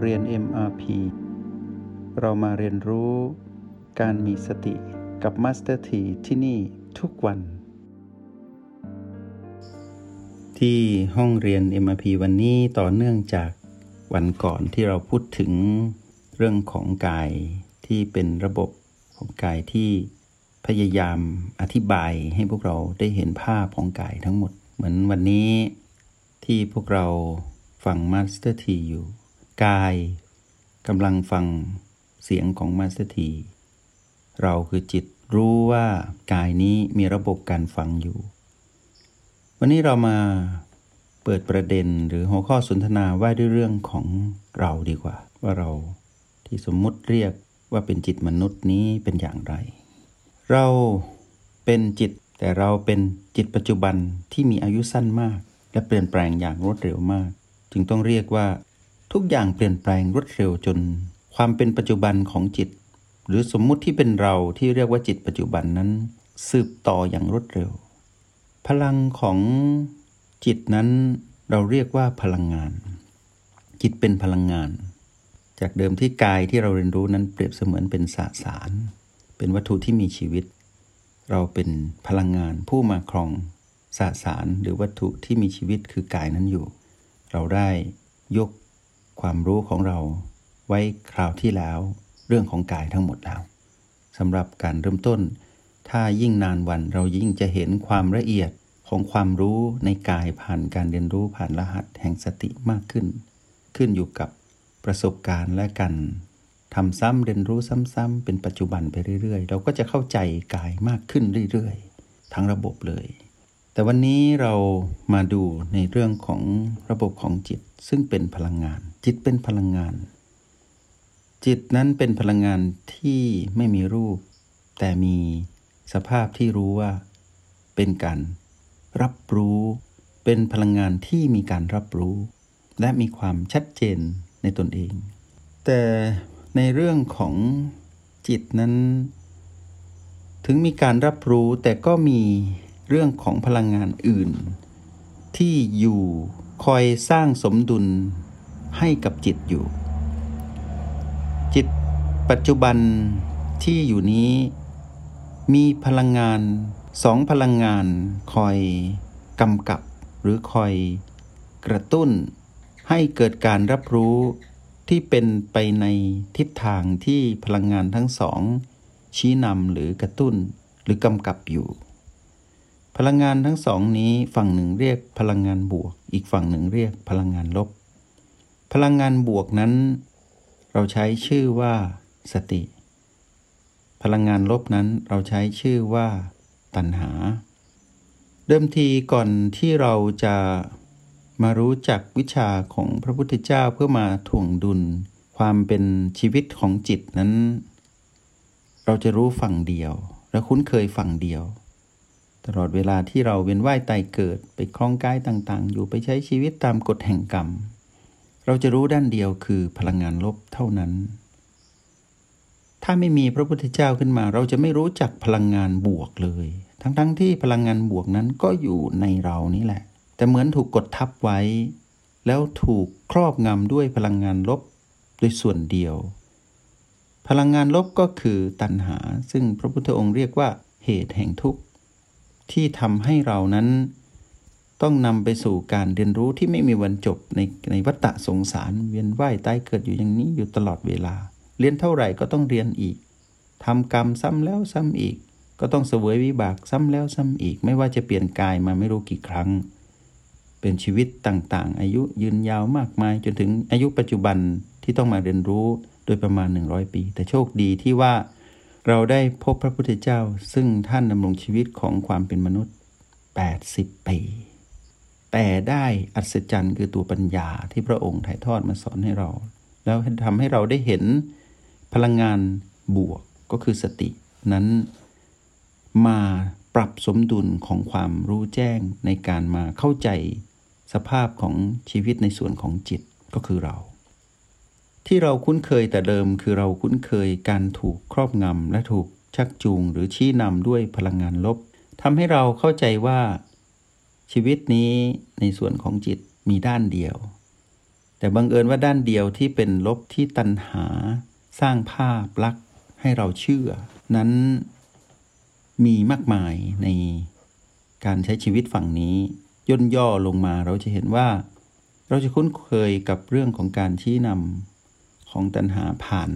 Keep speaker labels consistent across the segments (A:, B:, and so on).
A: เรียน MRP เรามาเรียนรู้การมีสติกับ Master T ที่ที่นี่ทุกวัน ที่ห้องเรียน MRP วันนี้ต่อเนื่องจากวันก่อนที่เราพูดถึงเรื่องของกายที่เป็นระบบของกายที่พยายามอธิบายให้พวกเราได้เห็นภาพของกายทั้งหมด เหมือนวันนี้ที่พวกเราฟัง Master T อยู่ กายกำลังฟังเสียงของ Master T เราคือจิตรู้ว่ากายนี้มีระบบการฟังอยู่ วันนี้เรามาเปิดประเด็นหรือหัวข้อสนทนาว่าด้วยเรื่องของเราดีกว่า ว่าเราที่สมมุติเรียกว่าเป็นจิตมนุษย์นี้เป็นอย่างไร เราเป็นจิตแต่เราเป็นจิตปัจจุบันที่มีอายุสั้นมาก และเปลี่ยนแปลงอย่างรวดเร็วมาก จึงต้องเรียกว่า ทุกอย่างเปลี่ยนแปลงรวดเร็วจน ความเป็นปัจจุบันของจิต หรือสมมุติที่เป็นเราที่เรียกว่าจิตปัจจุบันนั้น สืบต่ออย่างรวดเร็ว พลังของจิตนั้นเราเรียกว่าพลังงาน จิตเป็นพลังงาน จากเดิมที่กายที่เราเรียนรู้นั้นเปรียบเสมือนเป็นสสาร เป็นวัตถุที่มีชีวิต เราเป็นพลังงานผู้มาครองสสารหรือวัตถุที่มีชีวิตคือกายนั้นอยู่ เราได้ยก ความรู้ของเราไว้คราวที่แล้ว เรื่องของกายทั้งหมดแล้วสำหรับการเริ่มต้น ถ้ายิ่งนานวันเรายิ่งจะเห็นความละเอียดของความรู้ในกายผ่านการเรียนรู้ผ่านรหัสแห่งสติมากขึ้น ขึ้นอยู่กับประสบการณ์และกันทำซ้ำเรียนรู้ซ้ำๆเป็นปัจจุบันไปเรื่อย ๆ เราก็จะเข้าใจกายมากขึ้นเรื่อยๆ ทั้งระบบเลย แต่วันนี้เรามาดูในเรื่องของระบบของจิต ซึ่งเป็นพลังงาน จิตเป็นพลังงาน จิตนั้นเป็นพลังงานที่ไม่มีรูป แต่มีสภาพที่รู้ว่า เป็นการรับรู้ เป็นพลังงานที่มีการรับรู้ และมีความชัดเจนในตนเอง แต่ในเรื่องของจิตนั้น ถึงมีการรับรู้แต่ก็มีเรื่องของพลังงานอื่น ที่อยู่ คอยสร้างสมดุลให้กับจิตอยู่ จิตปัจจุบันที่อยู่นี้ มีพลังงานสองพลังงานคอยกำกับ หรือคอยกระตุ้น ให้เกิดการรับรู้ที่เป็นไปในทิศทางที่พลังงานทั้งสอง ชี้นำหรือกระตุ้นหรือกำกับอยู่ พลังงานทั้งสองนี้ฝั่งหนึ่งเรียกพลังงานบวก อีกฝั่งหนึ่งเรียกพลังงานลบ พลังงานบวกนั้น เราใช้ชื่อว่าสติ พลังงานลบนั้นเราใช้ชื่อว่า ตัณหา เดิมทีก่อนที่เราจะมารู้จักวิชาของพระพุทธเจ้าเพื่อมาถ่วงดุล ความเป็นชีวิตของจิตนั้น เราจะรู้ฝั่งเดียว และคุ้นเคยฝั่งเดียว ตลอดเวลาที่เราเวียนว่ายตายเกิดไปคล้องกายต่างๆ อยู่ไปใช้ชีวิตตามกฎแห่งกรรม เราจะรู้ด้านเดียวคือพลังงานลบเท่านั้น ถ้าไม่มีพระพุทธเจ้าขึ้นมา เราจะไม่รู้จักพลังงานบวกเลย ทั้งๆทที่พลังงานบวกนั้นก็อยู่ในเรานี่แหละ แต่เหมือนถูกกดทับไว้ แล้วถูกครอบงำด้วยพลังงานลบโดยส่วนเดียว พลังงานลบก็คือตัณหา ซึ่งพระพุทธองค์เรียกว่าเหตุแห่งทุกข์ ที่ทำให้เรานั้น ต้องนำไปสู่การเรียนรู้ที่ไม่มีวันจบในในวัฏสงสาร เวียนว่ายตายเกิดอยู่อย่างนี้อยู่ตลอดเวลา เรียนเท่าไหร่ก็ต้องเรียนอีกทำกรรมซ้ำแล้วซ้ำอีก ก็ต้องเสวยวิบากซ้ำแล้วซ้ำอีก ไม่ว่าจะเปลี่ยนกายมาไม่รู้กี่ครั้ง เป็นชีวิตต่างๆ อายุยืนยาวมากมายจนถึงอายุปัจจุบันที่ต้องมาเรียนรู้โดยประมาณ 100 ปี แต่โชคดีที่ว่า เราได้พบพระพุทธเจ้า ซึ่งท่านดำรงชีวิตของความเป็นมนุษย์ 80 ปี แต่ได้อัศจรรย์คือตัวปัญญาที่พระองค์ถ่ายทอดมาสอนให้เรา แล้วทำให้เราได้เห็นพลังงานบวกก็คือสตินั้นมาปรับสมดุลของความรู้แจ้งในการมาเข้าใจสภาพของชีวิตในส่วนของจิตก็คือเรา ที่เราคุ้นเคยแต่เดิมคือเราคุ้นเคยการถูกครอบงำและถูกชักจูงหรือชี้นำด้วยพลังงานลบทำให้เราเข้าใจว่า ชีวิตนี้ในส่วนของจิตมีด้านเดียว แต่บังเอิญว่าด้านเดียวที่เป็นลบที่ตัณหา สร้างภาพลักษณ์ให้เราเชื่อ นั้นมีมากมายในการใช้ชีวิตฝั่งนี้ ย่นย่อลงมาเราจะเห็นว่า เราจะคุ้นเคยกับเรื่องของการชี้นำ ของตัณหาผ่าน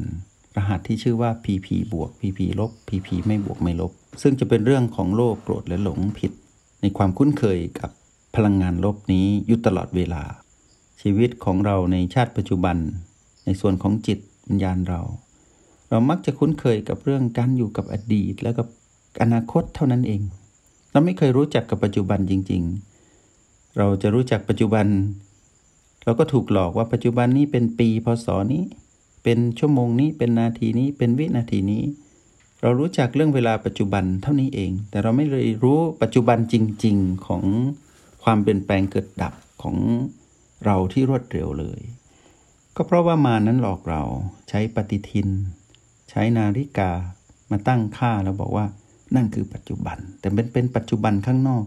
A: รหัสที่ชื่อว่า PP บวก PP ลบ PP ไม่บวกไม่ลบ ซึ่งจะเป็นเรื่องของโลภโกรธและหลงผิด ในความคุ้นเคยกับพลังงานลบนี้อยู่ตลอดเวลา ชีวิตของเราในชาติปัจจุบัน ในส่วนของจิตวิญญาณเรา เรามักจะคุ้นเคยกับเรื่องการอยู่กับอดีต แล้วกับอนาคตเท่านั้นเอง เราไม่เคยรู้จักกับปัจจุบันจริง ๆ เราจะรู้จักปัจจุบัน เราก็ถูกหลอกว่าปัจจุบันนี้เป็นปีพศนี้ เป็นชั่วโมงนี้เป็นนาทีนี้เป็นวินาทีนี้ เรารู้จักเรื่องเวลาปัจจุบันเท่านี้เอง แต่เราไม่เลยรู้ปัจจุบันจริง ๆของความเปลี่ยนแปลงเกิดดับของเราที่รวดเร็วเลย ก็เพราะว่ามานั้นหลอกเราใช้ปฏิทิน ใช้นาฬิกามาตั้งค่าแล้วบอกว่านั่นคือปัจจุบัน แต่เป็นเป็นปัจจุบันข้างนอก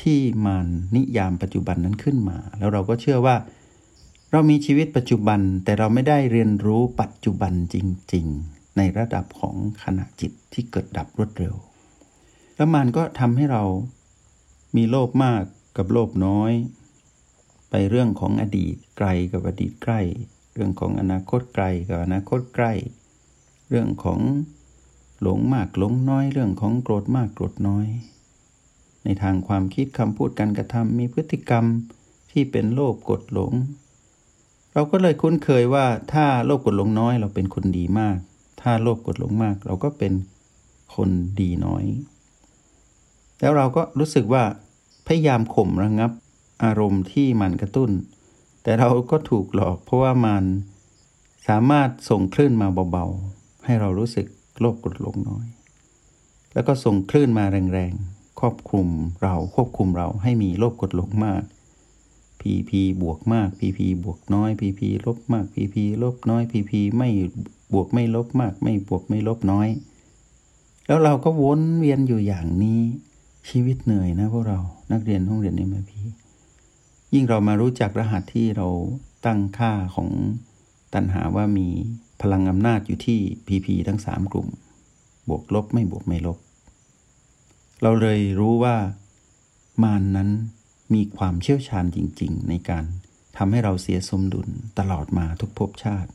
A: ที่มานนิยามปัจจุบันนั้นขึ้นมา แล้วเราก็เชื่อว่า เรามีชีวิตปัจจุบันแต่เราไม่ได้เรียนรู้ปัจจุบันจริง ๆ ในระดับของขณะจิตที่เกิดดับรวดเร็ว แล้วมันก็ทำให้เรามีโลภมากกับโลภน้อย ไปเรื่องของอดีตไกลกับอดีตใกล้ เรื่องของอนาคตไกลกับอนาคตใกล้ เรื่องของหลงมากหลงน้อย เรื่องของโกรธมากโกรธน้อย ในทางความคิดคำพูดการกระทำมีพฤติกรรมที่เป็นโลภกดหลง เราก็เลยคุ้นเคยว่าถ้าโลภกดลงน้อยเราเป็นคนดีมาก ถ้าโลภกดลงมาก เราก็เป็นคนดีน้อย แล้วเราก็รู้สึกว่าพยายามข่มระงับอารมณ์ที่มันกระตุ้น แต่เราก็ถูกหลอกเพราะว่ามันสามารถส่งคลื่นมาเบาๆ ให้เรารู้สึกโลภกดลงน้อย แล้วก็ส่งคลื่นมาแรงๆ ครอบคลุมเราควบคุมเราให้มีโลภกดลงมาก PP บวกมาก PP บวกน้อย PP ลบมาก PP ลบน้อย PP ไม่บวกไม่ลบมาก ไม่บวกไม่ลบน้อย แล้วเราก็วนเวียนอยู่อย่างนี้ชีวิตเหนื่อยนะพวกเรานักเรียนห้องเรียนเอ็มพียิ่งเรามารู้จักรหัสที่เราตั้งค่าของตัณหาว่ามีพลังอำนาจอยู่ที่ PP ทั้ง 3 กลุ่ม บวกลบไม่บวกไม่ลบ เราเลยรู้ว่ามานนั้น มีความเชี่ยวชาญจริง ๆ ในการทำให้เราเสียสมดุลตลอดมาทุกภพชาติ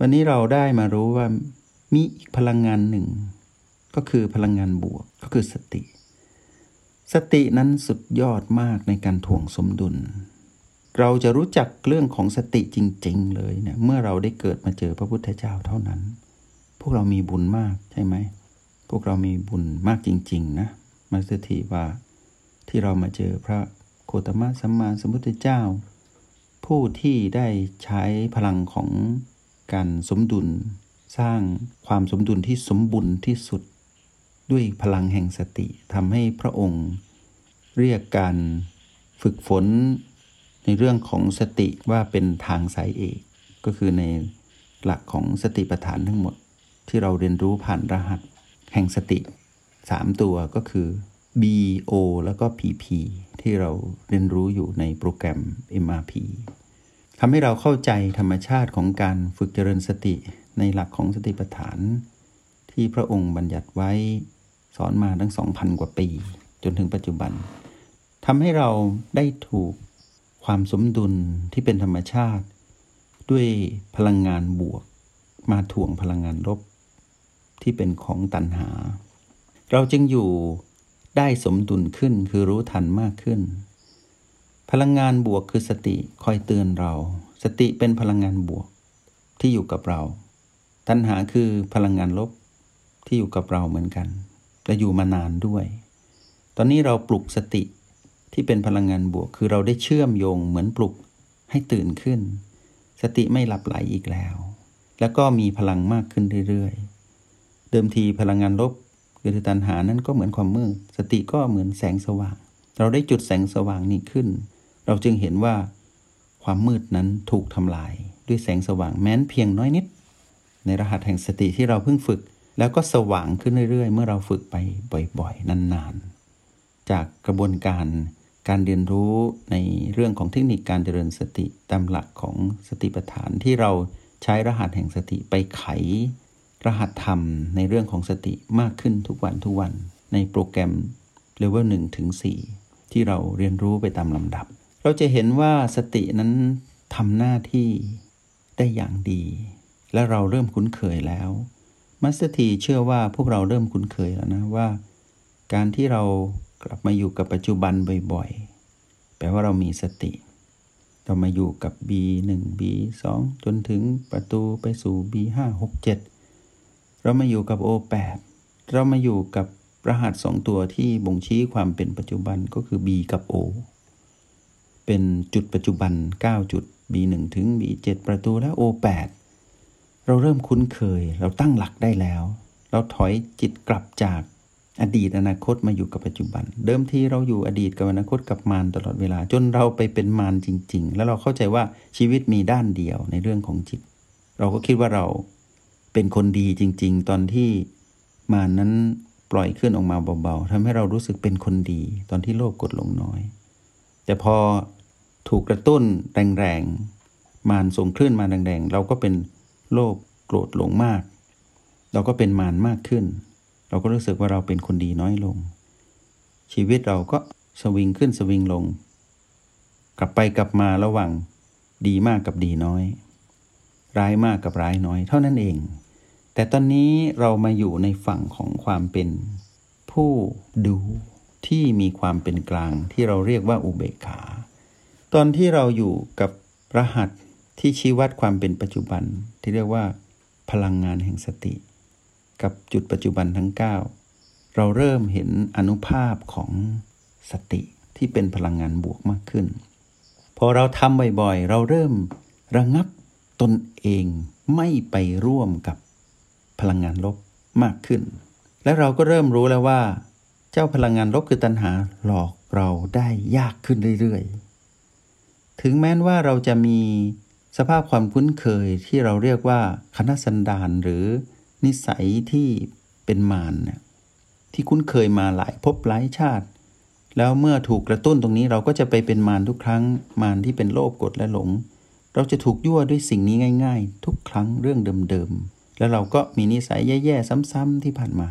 A: วันนี้เราได้มารู้ว่ามีอีกพลังงานหนึ่ง ก็คือพลังงานบวกก็คือสติ สตินั้นสุดยอดมากในการถ่วงสมดุล เราจะรู้จักเรื่องของสติจริง ๆ เลยเนะี่ยเมื่อเราได้เกิดมาเจอพระพุทธเจ้าเท่านั้น พวกเรามีบุญมากใช่ไหมพวกเรามีบุญมากจริง ๆ นะมาสถีว่าที่เรามาเจอพระ โคตมะสัมมาสัมพุทธเจ้า ผู้ที่ได้ใช้พลังของการสมดุล สร้างความสมดุลที่สมบูรณ์ที่สุด ด้วยพลังแห่งสติทำให้พระองค์ เรียกการฝึกฝนในเรื่องของสติว่าเป็นทางสายเอกก็คือในหลักของสติปัฏฐานทั้งหมด ที่เราเรียนรู้ผ่านรหัส แห่งสติ 3 ตัวก็คือ B O แล้วก็ PP ที่เราเรียนรู้อยู่ในโปรแกรม MRP ทำให้เราเข้าใจธรรมชาติของการฝึกเจริญสติในหลักของสติปัฏฐาน ที่พระองค์บัญญัติไว้สอนมาทั้ง 2,000 กว่าปี จนถึงปัจจุบันทำให้เราได้ถูกความสมดุลที่เป็นธรรมชาติ ด้วยพลังงานบวก มาถ่วงพลังงานลบ ที่เป็นของตันหา เราจึงอยู่ ได้สมดุลขึ้นคือรู้ทันมากขึ้น พลังงานบวกคือสติคอยเตือนเรา สติเป็นพลังงานบวกที่อยู่กับเรา ตัณหาคือพลังงานลบที่อยู่กับเราเหมือนกันและอยู่มานานด้วย ตอนนี้เราปลุกสติที่เป็นพลังงานบวก คือเราได้เชื่อมโยงเหมือนปลุกให้ตื่นขึ้น สติไม่หลับไหลอีกแล้ว แล้วก็มีพลังมากขึ้นเรื่อยๆ เดิมทีพลังงานลบ คือตัณหานั้นก็เหมือนความมืด สติก็เหมือนแสงสว่าง เราได้จุดแสงสว่างนี้ขึ้น เราจึงเห็นว่าความมืดนั้นถูกทำลาย ด้วยแสงสว่างแม้นเพียงน้อยนิด ในรหัสแห่งสติที่เราเพิ่งฝึก แล้วก็สว่างขึ้นเรื่อยๆ เมื่อเราฝึกไปบ่อยๆ นานๆ จากกระบวนการการเรียนรู้ในเรื่องของเทคนิคการเจริญสติตามหลักของสติปัฏฐานที่เราใช้รหัสแห่งสติไปไข รหัสธรรมในเรื่องของสติมากขึ้นทุกวันทุกวันในโปรแกรมเลเวลหนึ่งถึงสี่ที่เราเรียนรู้ไปตามลำดับ เราจะเห็นว่าสตินั้นทำหน้าที่ได้อย่างดี และเราเริ่มคุ้นเคยแล้วมัสตีเชื่อว่าพวกเราเริ่มคุ้นเคยแล้วนะว่า การที่เรากลับมาอยู่กับปัจจุบันบ่อยๆ แปลว่าเรามีสติ เรามาอยู่กับ B1 B2 จนถึงประตูไปสู่ B5 6 7 เรามาอยู่กับ O8 เรามาอยู่กับรหัสสองตัวที่บ่งชี้ความเป็นปัจจุบันก็คือ B กับ O เป็นจุดปัจจุบัน 9 จุด B1 ถึง B7 ประตูและ O8 เราเริ่มคุ้นเคย เราตั้งหลักได้แล้ว เราถอยจิตกลับจากอดีตอนาคตมาอยู่กับปัจจุบัน เดิมทีเราอยู่อดีตกับอนาคตกับมารตลอดเวลา จนเราไปเป็นมารจริง ๆ แล้วเราเข้าใจว่าชีวิตมีด้านเดียวในเรื่องของจิต เราก็คิดว่าเรา เป็นคนดีจริง ๆ ตอนที่มานั้นปล่อยขึ้นออกมาเบาๆทำให้เรารู้สึกเป็นคนดี ตอนที่โลภกดลงน้อย แต่พอถูกกระตุ้นแรงๆมารส่งคลื่นมาแรงๆเราก็เป็นโลภโกรธหลงมาก เราก็เป็นมารมากขึ้น เราก็รู้สึกว่าเราเป็นคนดีน้อยลง ชีวิตเราก็สวิงขึ้นสวิงลง กลับไปกลับมาระหว่างดีมากกับดีน้อย ร้ายมากกับร้ายน้อย เท่านั้นเอง แต่ตอนนี้เรามาอยู่ในฝั่งของความเป็นผู้ดูที่มีความเป็นกลางที่เราเรียกว่าอุเบกขา ตอนที่เราอยู่กับรหัสที่ชี้วัดความเป็นปัจจุบันที่เรียกว่าพลังงานแห่งสติ กับจุดปัจจุบันทั้ง 9 เราเริ่มเห็นอนุภาพของสติที่เป็นพลังงานบวกมากขึ้น พอเราทำบ่อยๆ เราเริ่มระงับตนเองไม่ไปร่วมกับ พลังงานลบมากขึ้น และเราก็เริ่มรู้แล้วว่า เจ้าพลังงานลบคือตัณหาหลอกเราได้ยากขึ้นเรื่อยๆ ถึงแม้ว่าเราจะมีสภาพความคุ้นเคยที่เราเรียกว่าคณะสันดานหรือนิสัยที่เป็นมารเนี่ยที่คุ้นเคยมาหลายภพหลายชาติ แล้วเมื่อถูกกระตุ้นตรงนี้เราก็จะไปเป็นมารทุกครั้ง มารที่เป็นโลภกดและหลง เราจะถูกยั่วด้วยสิ่งนี้ง่าย ๆ ทุกครั้งเรื่องเดิม แล้วเราก็มีนิสัยแย่ๆซ้ำๆที่ผ่านมา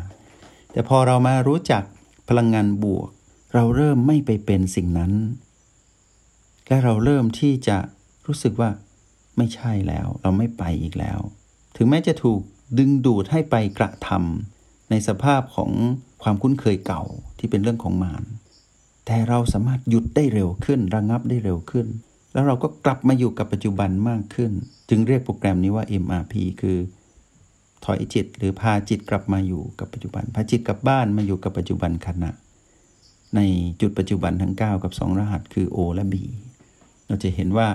A: แต่พอเรามารู้จักพลังงานบวก เราเริ่มไม่ไปเป็นสิ่งนั้น และเราเริ่มที่จะรู้สึกว่าไม่ใช่แล้ว เราไม่ไปอีกแล้ว ถึงแม้จะถูกดึงดูดให้ไปกระทำในสภาพของความคุ้นเคยเก่าที่เป็นเรื่องของมารแต่เราสามารถหยุดได้เร็วขึ้น ระงับได้เร็วขึ้น แล้วเราก็กลับมาอยู่กับปัจจุบันมากขึ้น จึงเรียกโปรแกรมนี้ว่า MRP คือ ถอยจิต หรือพาจิตกลับมาอยู่กับปัจจุบัน พาจิตกลับบ้านมาอยู่กับปัจจุบันขณะ ในจุดปัจจุบันทั้ง 9 กับ 2 รหัสคือ O และ B เราจะเห็นว่า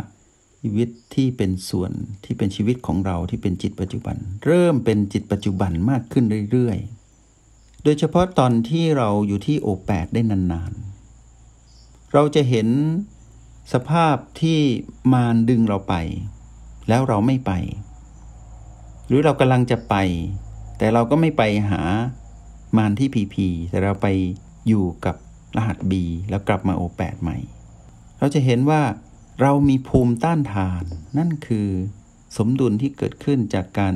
A: ชีวิตที่เป็นส่วนที่เป็นชีวิตของเราที่เป็นจิตปัจจุบัน เริ่มเป็นจิตปัจจุบันมากขึ้นเรื่อยๆ โดยเฉพาะตอนที่เราอยู่ที่โอแปดได้นานๆ เราจะเห็นสภาพที่มารดึงเราไป แล้วเราไม่ไป หรือเรากำลังจะไป แต่เราก็ไม่ไปหามารที่พีพีแต่เราไปอยู่กับรหัส B แล้วกลับมาโอแปดใหม่ เราจะเห็นว่าเรามีภูมิต้านทาน นั่นคือสมดุลที่เกิดขึ้นจากการ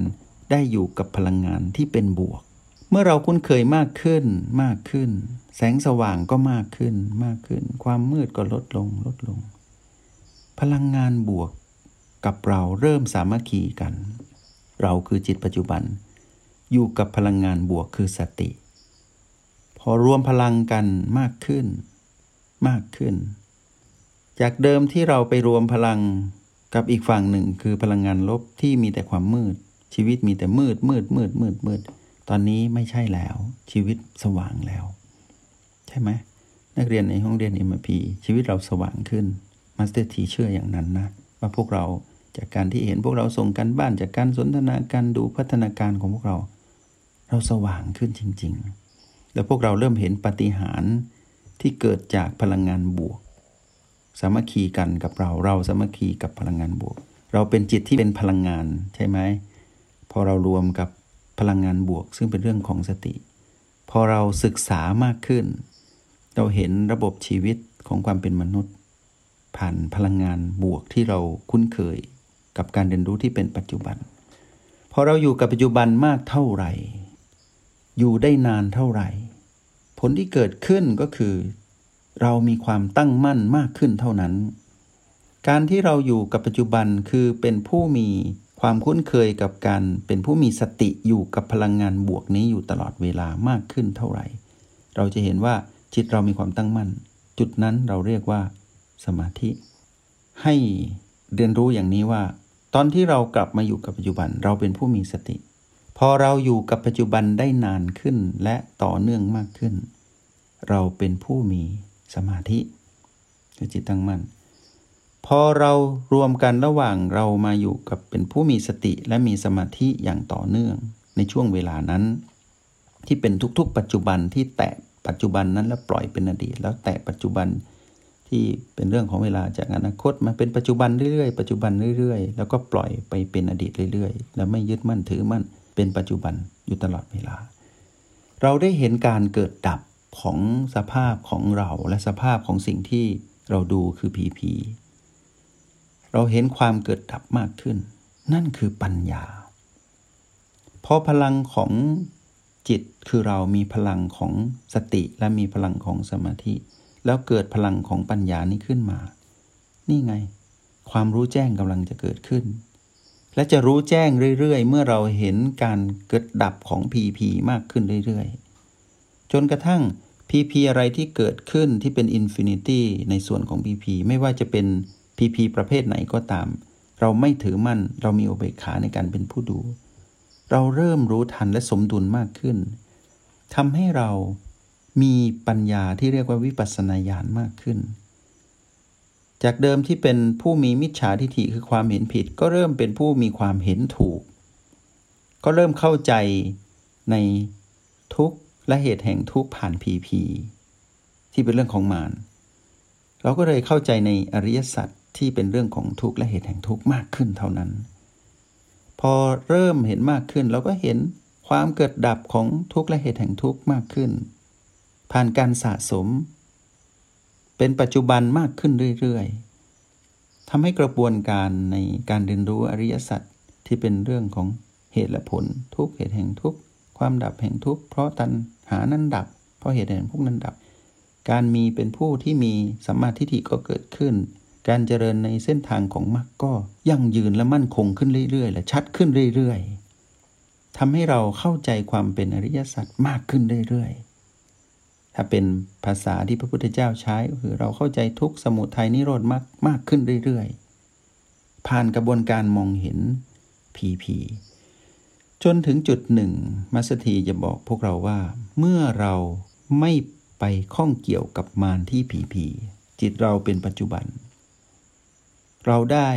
A: ได้อยู่กับพลังงานที่เป็นบวก เมื่อเราคุ้นเคยมากขึ้นมากขึ้น แสงสว่างก็มากขึ้นมากขึ้น ความมืดก็ลดลงลดลง พลังงานบวกกับเราเริ่มสามัคคีกัน เราคือจิตปัจจุบัน อยู่กับพลังงานบวกคือสติ พอรวมพลังกันมากขึ้น มากขึ้น จากเดิมที่เราไปรวมพลังกับอีกฝั่งหนึ่งคือพลังงานลบที่มีแต่ความมืด ชีวิตมีแต่มืดมืดมืดมืดมืดตอนนี้ไม่ใช่แล้ว ชีวิตสว่างแล้ว ใช่ไหมนักเรียนในห้องเรียนเอ็มพีชีวิตเราสว่างขึ้น Master T เชื่ออย่างนั้นนะ ว่าพวกเรา จากการที่เห็นพวกเราส่งการบ้านจากการสนทนาการดูพัฒนาการของพวกเรา เราสว่างขึ้นจริง ๆ แล้วพวกเราเริ่มเห็นปาฏิหาริย์ที่เกิดจากพลังงานบวก สามัคคีกันกับเราเราสามัคคีกับพลังงานบวก เราเป็นจิตที่เป็นพลังงานใช่ไหมพอเรารวมกับพลังงานบวก ซึ่งเป็นเรื่องของสติ พอเราศึกษามากขึ้น เราเห็นระบบชีวิตขของความเป็นมนุษย์ ผ่านพลังงานบวกที่เราคุ้นเคย กับการเรียนรู้ที่เป็นปัจจุบัน พอเราอยู่กับปัจจุบันมากเท่าไหร่ อยู่ได้นานเท่าไหร่ ผลที่เกิดขึ้นก็คือ เรามีความตั้งมั่นมากขึ้นเท่านั้น การที่เราอยู่กับปัจจุบันคือเป็นผู้มีความคุ้นเคยกับการเป็นผู้มีสติอยู่กับพลังงานบวกนี้อยู่ตลอดเวลามากขึ้นเท่าไหร่ เราจะเห็นว่าจิตเรามีความตั้งมั่น จุดนั้นเราเรียกว่าสมาธิ ให้เรียนรู้อย่างนี้ว่า ตอนที่เรากลับมาอยู่กับปัจจุบันเราเป็นผู้มีสติ พอเราอยู่กับปัจจุบันได้นานขึ้นและต่อเนื่องมากขึ้น เราเป็นผู้มีสมาธิคือจิตตั้งมั่นพอเรารวมกันระหว่างเรามาอยู่กับเป็นผู้มีสติและมีสมาธิอย่างต่อเนื่อง ในช่วงเวลานั้น ที่เป็นทุกๆ ปัจจุบันที่แตะปัจจุบันนั้นแล้วปล่อยเป็นอดีต แล้วแตะปัจจุบัน ที่เป็นเรื่องของเวลาจากอนาคตมาเป็นปัจจุบันเรื่อยๆ ปัจจุบันเรื่อยๆ แล้วก็ปล่อยไปเป็นอดีตเรื่อยๆ แล้วไม่ยึดมั่นถือมั่นเป็นปัจจุบันอยู่ตลอดเวลา เราได้เห็นการเกิดดับของสภาพของเราและสภาพของสิ่งที่เราดูคือผีผีเราเห็นความเกิดดับมากขึ้น นั่นคือปัญญา เพราะพลังของจิตคือเรามีพลังของสติและมีพลังของสมาธิ แล้วเกิดพลังของปัญญานี้ขึ้นมา นี่ไง ความรู้แจ้งกำลังจะเกิดขึ้น และจะรู้แจ้งเรื่อย ๆ เมื่อเราเห็นการเกิดดับของ PP มากขึ้นเรื่อย ๆ จนกระทั่ง PP อะไรที่เกิดขึ้นที่เป็น infinity ในส่วนของ PP ไม่ว่าจะเป็นพีพีประเภทไหนก็ตาม เราไม่ถือมั่นเรามีอุเบกขาในการเป็นผู้ดู เราเริ่มรู้ทันและสมดุลมากขึ้นทำให้เรา มีปัญญาที่เรียกว่าวิปัสสนาญาณมากขึ้น จากเดิมที่เป็นผู้มีมิจฉาทิฏฐิคือความเห็นผิด ก็เริ่มเป็นผู้มีความเห็นถูก ก็เริ่มเข้าใจในทุกข์และเหตุแห่งทุกข์ผ่านพีพีที่เป็นเรื่องของมารเราก็เลยเข้าใจในอริยสัจที่เป็นเรื่องของทุกข์และเหตุแห่งทุกข์มากขึ้นเท่านั้น พอเริ่มเห็นมากขึ้นเราก็เห็นความเกิดดับของทุกข์และเหตุแห่งทุกข์มากขึ้น ผ่านการสะสม เป็นปัจจุบันมากขึ้นเรื่อยๆทำให้กระบวนการในการเรียนรู้อริยสัจที่เป็นเรื่องของเหตุและผลทุกเหตุแห่งทุกความดับแห่งทุกเพราะตัณหานั้นดับ เพราะเหตุแห่งทุกนั้นดับ การมีเป็นผู้ที่มีสัมมาทิฏฐิก็เกิดขึ้น การเจริญในเส้นทางของมรรคก็ยั่งยืนและมั่นคงขึ้นเรื่อยๆ และชัดขึ้นเรื่อยๆทำให้เราเข้าใจความเป็นอริยสัจมากขึ้นเรื่อยๆ ถ้าเป็นภาษาที่พระพุทธเจ้าใช้ก็คือเราเข้าใจทุกสมุทัยนิโรธมากมากขึ้นเรื่อยๆ ผ่านกระบวนการมองเห็นผีผีจนถึงจุดหนึ่งมัสถีจะบอกพวกเราว่า เมื่อเราไม่ไปข้องเกี่ยวกับมารที่ผีผีจิตเราเป็นปัจจุบัน เราได้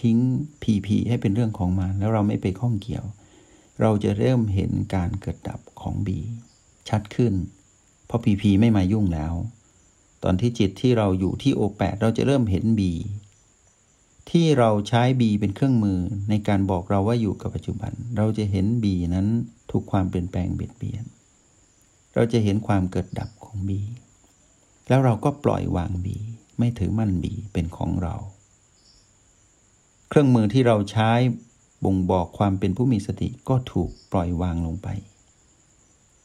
A: ทิ้งพีพีให้เป็นเรื่องของมันแล้วเราไม่ไปข้องเกี่ยว เราจะเริ่มเห็นการเกิดดับของบี ชัดขึ้น ราะพีพีไม่มายุ่งแล้ว ตอนที่จิตที่เราอยู่ที่โอแปดเราจะเริ่มเห็นบีที่เราใช้บีเป็นเครื่องมือในการบอกเราว่าอยู่กับปัจจุบัน เราจะเห็นบีนั้นถูกความเปลี่ยนแปลงเบียดเบียน เราจะเห็นความเกิดดับของบีแล้วเราก็ปล่อยวางบีไม่ถือมั่นบีเป็นของเรา เครื่องมือที่เราใช้บ่งบอกความเป็นผู้มีสติก็ถูกปล่อยวางลงไป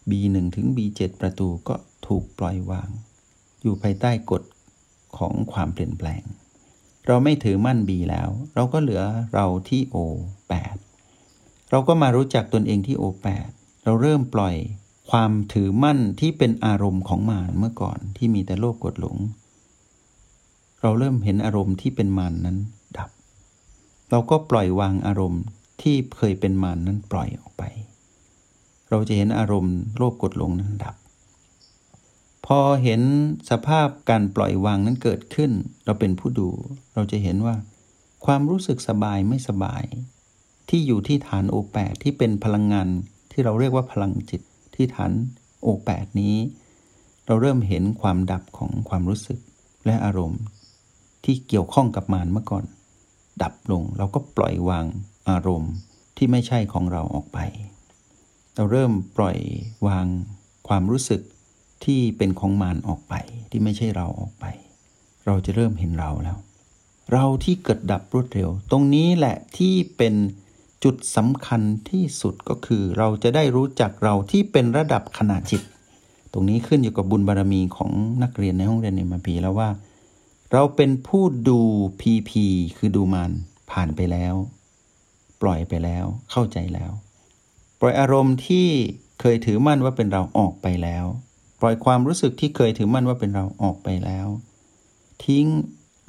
A: B1 ถึง B7 ประตูก็ถูกปล่อยวาง อยู่ภายใต้กฎของความเปลี่ยนแปลง เราไม่ถือมั่น B แล้ว เราก็เหลือเราที่ O8 เราก็มารู้จักตนเองที่ O8 เราเริ่มปล่อยความถือมั่นที่เป็นอารมณ์ของมารเมื่อก่อนที่มีแต่โลภกดหลง เราเริ่มเห็นอารมณ์ที่เป็นมารนนั้นดับ เราก็ปล่อยวางอารมณ์ที่เคยเป็นมานนั้นปล่อยออกไป เราจะเห็นอารมณ์โลภกดหลงนั้นดับ พอเห็นสภาพการปล่อยวางนั้นเกิดขึ้น เราเป็นผู้ดู เราจะเห็นว่า ความรู้สึกสบายไม่สบาย ที่อยู่ที่ฐานโอแปดที่เป็นพลังงานที่เราเรียกว่าพลังจิตที่ฐานโอแปดนี้ เราเริ่มเห็นความดับของความรู้สึกและอารมณ์ ที่เกี่ยวข้องกับมานเมื่อก่อน ดับลงเราก็ปล่อยวางอารมณ์ที่ไม่ใช่ของเราออกไป เราเริ่มปล่อยวางความรู้สึกที่เป็นของมารออกไปที่ไม่ใช่เราออกไป เราจะเริ่มเห็นเราแล้ว เราที่เกิดดับรวดเร็ว ตรงนี้แหละที่เป็นจุดสำคัญที่สุดก็คือ เราจะได้รู้จักเราที่เป็นระดับขนาดจิต ตรงนี้ขึ้นอยู่กับบุญบารรมีของนักเรียนในห้องเรียนเอ็มพีแล้วว่า เราเป็นผู้ดูพีพีคือดูมันผ่านไปแล้ว ปล่อยไปแล้วเข้าใจแล้ว ปล่อยอารมณ์ที่เคยถือมั่นว่าเป็นเราออกไปแล้ว ปล่อยความรู้สึกที่เคยถือมั่นว่าเป็นเราออกไปแล้ว ทิ้ง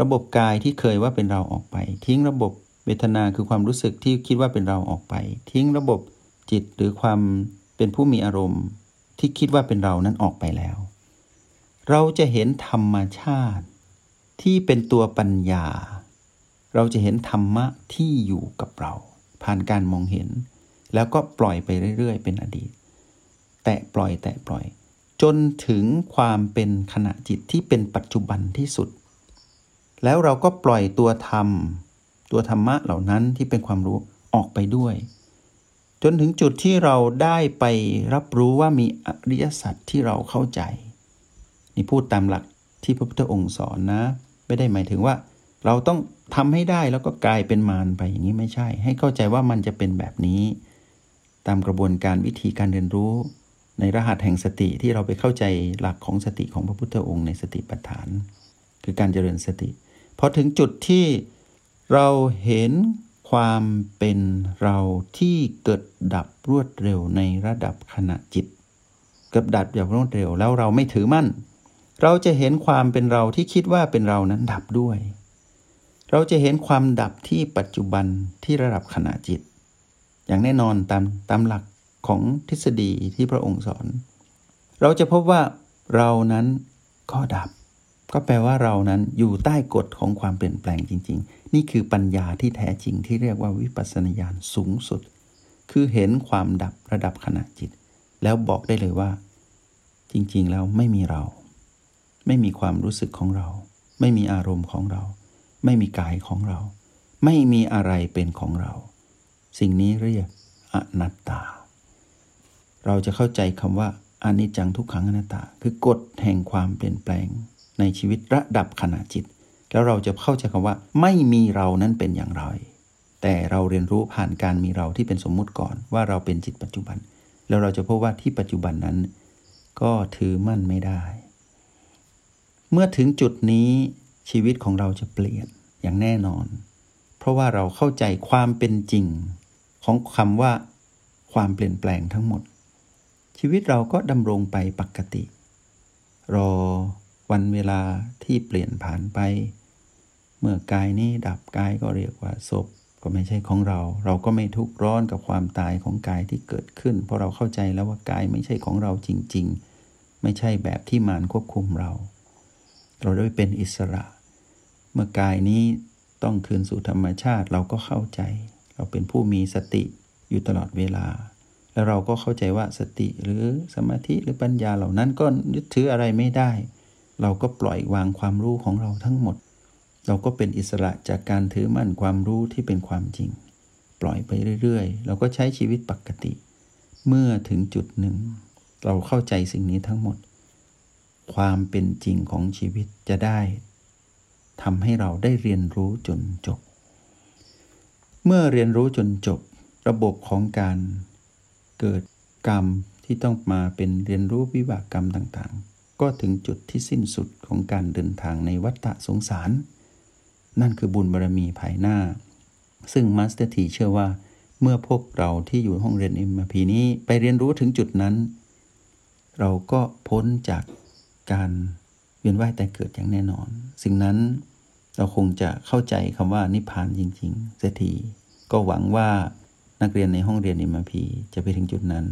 A: ระบบกายที่เคยว่าเป็นเราออกไป ทิ้งระบบเวทนาคือความรู้สึกที่คิดว่าเป็นเราออกไป ทิ้งระบบจิตหรือความเป็นผู้มีอารมณ์ที่คิดว่าเป็นเรานั้นออกไปแล้ว เราจะเห็นธรรมชาติ ที่เป็นตัวปัญญา เราจะเห็นธรรมะที่อยู่กับเรา ผ่านการมองเห็น แล้วก็ปล่อยไปเรื่อยๆ เป็นอดีต แตะปล่อยแตะปล่อย จนถึงความเป็นขณะจิตที่เป็นปัจจุบันที่สุด แล้วเราก็ปล่อยตัวธรรม ตัวธรรมะเหล่านั้นที่เป็นความรู้ออกไปด้วย จนถึงจุดที่เราได้ไปรับรู้ว่ามีอริยสัจที่เราเข้าใจ นี่พูดตามหลักที่พระพุทธองค์สอนนะ ไม่ได้หมายถึงว่า เราต้องทำให้ได้แล้วก็กลายเป็นมารไปอย่างนี้ไม่ใช่ ให้เข้าใจว่ามันจะเป็นแบบนี้ ตามกระบวนการวิธีการเรียนรู้ ในรหัสแห่งสติที่เราไปเข้าใจหลักของสติของพระพุทธองค์ในสติปัฏฐาน คือการเจริญสติพอถึงจุดที่เราเห็นความเป็นเราที่เกิดดับรวดเร็วในระดับขณะจิต เกิดดับอย่างรวดเร็วแล้วเราไม่ถือมั่น เราจะเห็นความเป็นเราที่คิดว่าเป็นเรานั้นดับด้วย เราจะเห็นความดับที่ปัจจุบันที่ระดับขณะจิต อย่างแน่นอนตามตามหลักของทฤษฎีที่พระองค์สอน เราจะพบว่าเรานั้นก็ดับ ก็แปลว่าเรานั้นอยู่ใต้กฎของความเปลี่ยนแปลงจริง ๆ นี่คือปัญญาที่แท้จริงที่เรียกว่าวิปัสสนาญาณสูงสุด คือเห็นความดับระดับขณะจิต แล้วบอกได้เลยว่า จริงๆแล้วไม่มีเรา ไม่มีความรู้สึกของเรา ไม่มีอารมณ์ของเรา ไม่มีกายของเรา ไม่มีอะไรเป็นของเรา สิ่งนี้เรียกอนัตตา เราจะเข้าใจคำว่าอนิจจังทุกขังอนัตตา คือกฎแห่งความเปลี่ยนแปลงในชีวิตระดับขณะจิต แล้วเราจะเข้าใจคำว่า ไม่มีเรานั้นเป็นอย่างไร แต่เราเรียนรู้ผ่านการมีเราที่เป็นสมมุติก่อนว่าเราเป็นจิตปัจจุบัน แล้วเราจะพบว่าที่ปัจจุบันนั้น ก็ถือมั่นไม่ได้ เมื่อถึงจุดนี้ชีวิตของเราจะเปลี่ยนอย่างแน่นอน เพราะว่าเราเข้าใจความเป็นจริง ของคำว่า ความเปลี่ยนแปลงทั้งหมด ชีวิตเราก็ดำรงไปปกติ รอวันเวลาที่เปลี่ยนผ่านไป เมื่อกายนี้ดับกายก็เรียกว่าศพก็ไม่ใช่ของเรา เราก็ไม่ทุกข์ร้อนกับความตายของกายที่เกิดขึ้น เพราะเราเข้าใจแล้วว่ากายไม่ใช่ของเราจริง ๆ ไม่ใช่แบบที่มารควบคุมเรา เราได้เป็นอิสระ เมื่อกายนี้ต้องคืนสู่ธรรมชาติเราก็เข้าใจ เราเป็นผู้มีสติอยู่ตลอดเวลา แล้วเราก็เข้าใจว่าสติหรือสมาธิหรือปัญญาเหล่านั้นก็ยึดถืออะไรไม่ได้ เราก็ปล่อยวางความรู้ของเราทั้งหมด เราก็เป็นอิสระจากการถือมั่นความรู้ที่เป็นความจริง ปล่อยไปเรื่อยๆ เราก็ใช้ชีวิตปกติ เมื่อถึงจุดหนึ่ง เราเข้าใจสิ่งนี้ทั้งหมด ความเป็นจริงของชีวิตจะได้ทำให้เราได้เรียนรู้จนจบ เมื่อเรียนรู้จนจบระบบของการเกิดกรรมที่ต้องมาเป็นเรียนรู้วิบากกรรมต่างๆ ก็ถึงจุดที่สิ้นสุดของการเดินทางในวัฏฏะสงสาร นั่นคือบุญบารมีภายหน้า ซึ่ง Master T เชื่อว่า เมื่อพวกเราที่อยู่ห้องเรียน MRP นี้ไปเรียนรู้ถึงจุดนั้น เราก็พ้นจากการเวียนว่ายแต่เกิดอย่างแน่นอน สิ่งนั้นเราคงจะเข้าใจคำว่านิพพานจริงๆเสียที ก็หวังว่านักเรียนในห้องเรียน MRP จะไปถึงจุดนั้น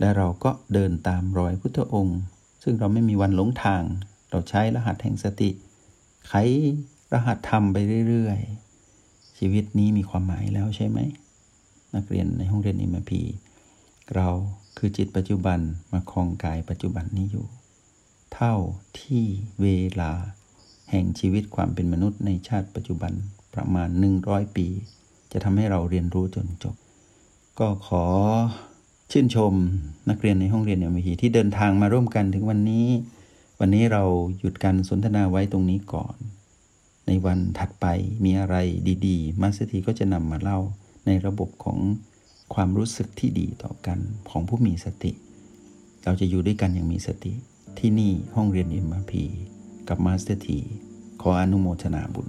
A: และเราก็เดินตามรอยพุทธองค์ ซึ่งเราไม่มีวันหลงทาง เราใช้รหัสแห่งสติ ไขรหัสทำไปเรื่อย ๆ ชีวิตนี้มีความหมายแล้วใช่ไหม นักเรียนในห้องเรียนอิมพีเราคือจิตปัจจุบันมาคลองกายปัจจุบันนี้อยู่ เท่าที่เวลา แห่งชีวิตความเป็นมนุษย์ในชาติปัจจุบันประมาณ 100 ปี จะทำให้เราเรียนรู้จนจบ ก็ขอชื่นชมนักเรียนในห้องเรียนเอ็มพีที่เดินทางมาร่วมกันถึงวันนี้ วันนี้เราหยุดการสนทนาไว้ตรงนี้ก่อน ในวันถัดไปมีอะไรดีๆ Master T ก็จะนำมาเล่าในระบบของความรู้สึกที่ดีต่อกันของผู้มีสติ เราจะอยู่ด้วยกันอย่างมีสติ ที่นี่ห้องเรียน MRP กับ Master T ขออนุโมทนาบุญ